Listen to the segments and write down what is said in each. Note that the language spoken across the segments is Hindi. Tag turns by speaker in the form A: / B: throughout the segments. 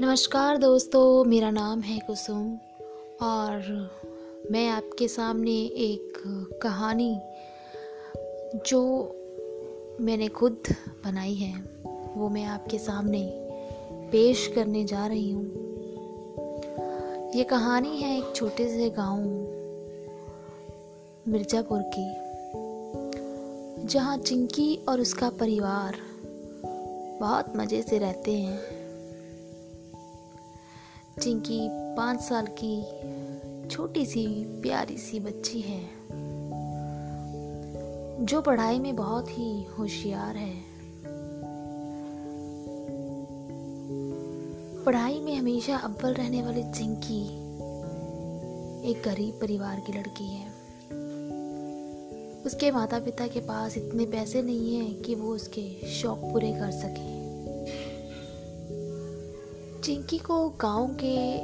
A: नमस्कार दोस्तों, मेरा नाम है कुसुम और मैं आपके सामने एक कहानी जो मैंने खुद बनाई है, वो मैं आपके सामने पेश करने जा रही हूँ। ये कहानी है एक छोटे से गाँव, मिर्ज़ापुर की, जहाँ चिंकी और उसका परिवार बहुत मज़े से रहते हैं। चिंकी पाँच साल की छोटी सी, प्यारी सी बच्ची है, जो पढ़ाई में बहुत ही होशियार है। पढ़ाई में हमेशा अव्वल रहने वाली चिंकी एक गरीब परिवार की लड़की है। उसके माता पिता के पास इतने पैसे नहीं हैं कि वो उसके शौक पूरे कर सकें। चिंकी को गाँव के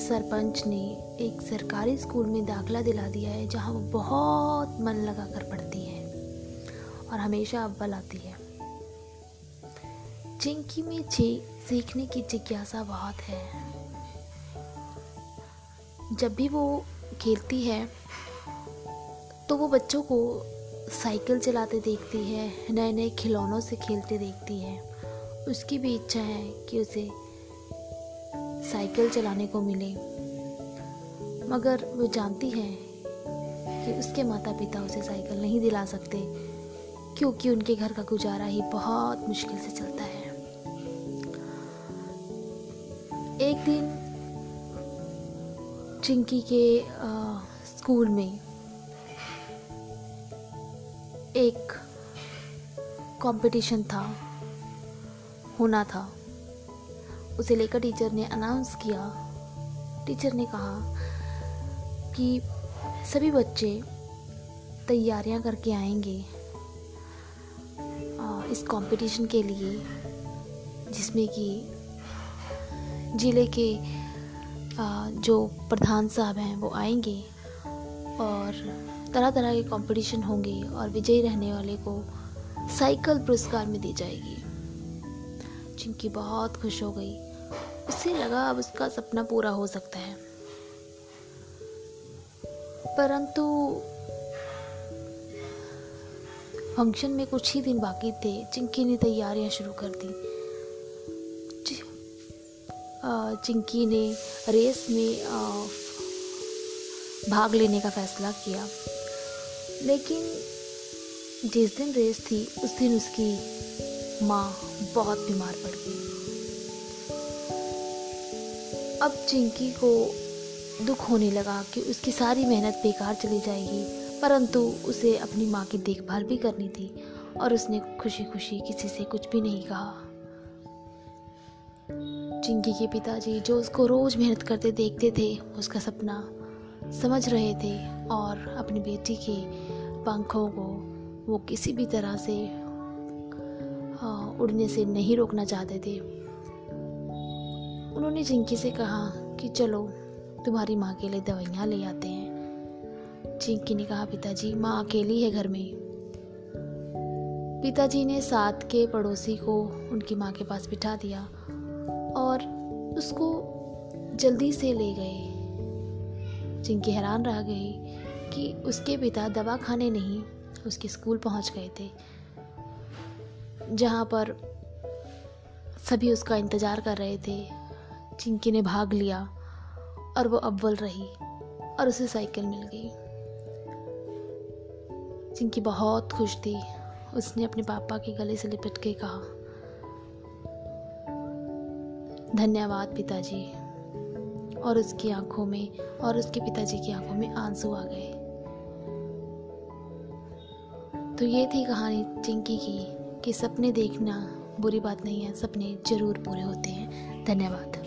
A: सरपंच ने एक सरकारी स्कूल में दाखला दिला दिया है, जहाँ वो बहुत मन लगा कर पढ़ती है और हमेशा अव्वल आती है। चिंकी में सीखने की जिज्ञासा बहुत है। जब भी वो खेलती है तो वो बच्चों को साइकिल चलाते देखती है नए नए खिलौनों से खेलते देखती है। उसकी भी इच्छा है कि उसे साइकिल चलाने को मिले। मगर वो जानती है कि उसके माता पिता उसे साइकिल नहीं दिला सकते क्योंकि उनके घर का गुजारा ही बहुत मुश्किल से चलता है। एक दिन चिंकी के आ, स्कूल में एक कंपटीशन था होना था। उसे लेकर टीचर ने अनाउंस किया। टीचर ने कहा कि सभी बच्चे तैयारियाँ करके आएँगे इस कंपटीशन के लिए, जिसमें कि ज़िले के जो प्रधान साहब हैं वो आएँगे और तरह तरह के कंपटीशन होंगे और विजयी रहने वाले को साइकिल पुरस्कार में दी जाएगी चिंकी बहुत खुश हो गई। उसे लगा अब उसका सपना पूरा हो सकता है। परंतु फ़ंक्शन में कुछ ही दिन बाकी थे, चिंकी ने तैयारियाँ शुरू कर दी। चिंकी ने रेस में भाग लेने का फैसला किया। लेकिन जिस दिन रेस थी, उस दिन उसकी माँ बहुत बीमार पड़ गई। अब चिंकी को दुख होने लगा कि उसकी सारी मेहनत बेकार चली जाएगी, परंतु उसे अपनी माँ की देखभाल भी करनी थी और उसने खुशी खुशी किसी से कुछ भी नहीं कहा। चिंकी के पिताजी जो उसको रोज मेहनत करते देखते थे, उसका सपना समझ रहे थे और अपनी बेटी के पंखों को वो किसी भी तरह से उड़ने से नहीं रोकना चाहते थे। उन्होंने जिंकी से कहा कि चलो, तुम्हारी माँ के लिए दवाइयाँ ले आते हैं। जिंकी ने कहा, पिताजी, माँ अकेली है घर में। पिताजी ने साथ के पड़ोसी को उनकी माँ के पास बिठा दिया और उसको जल्दी से ले गए। जिनकी हैरान रह गई कि उसके पिता दवा खाने नहीं, उसके स्कूल पहुँच गए थे, जहाँ पर सभी उसका इंतज़ार कर रहे थे। चिंकी ने भाग लिया और वो अव्वल रही और उसे साइकिल मिल गई। चिंकी बहुत खुश थी। उसने अपने पापा के गले से लिपट के कहा, धन्यवाद पिताजी। और उसकी आँखों में, और उसके पिताजी की आँखों में आँसू आ गए। तो ये थी कहानी चिंकी की, कि सपने देखना बुरी बात नहीं है, सपने ज़रूर पूरे होते हैं। धन्यवाद।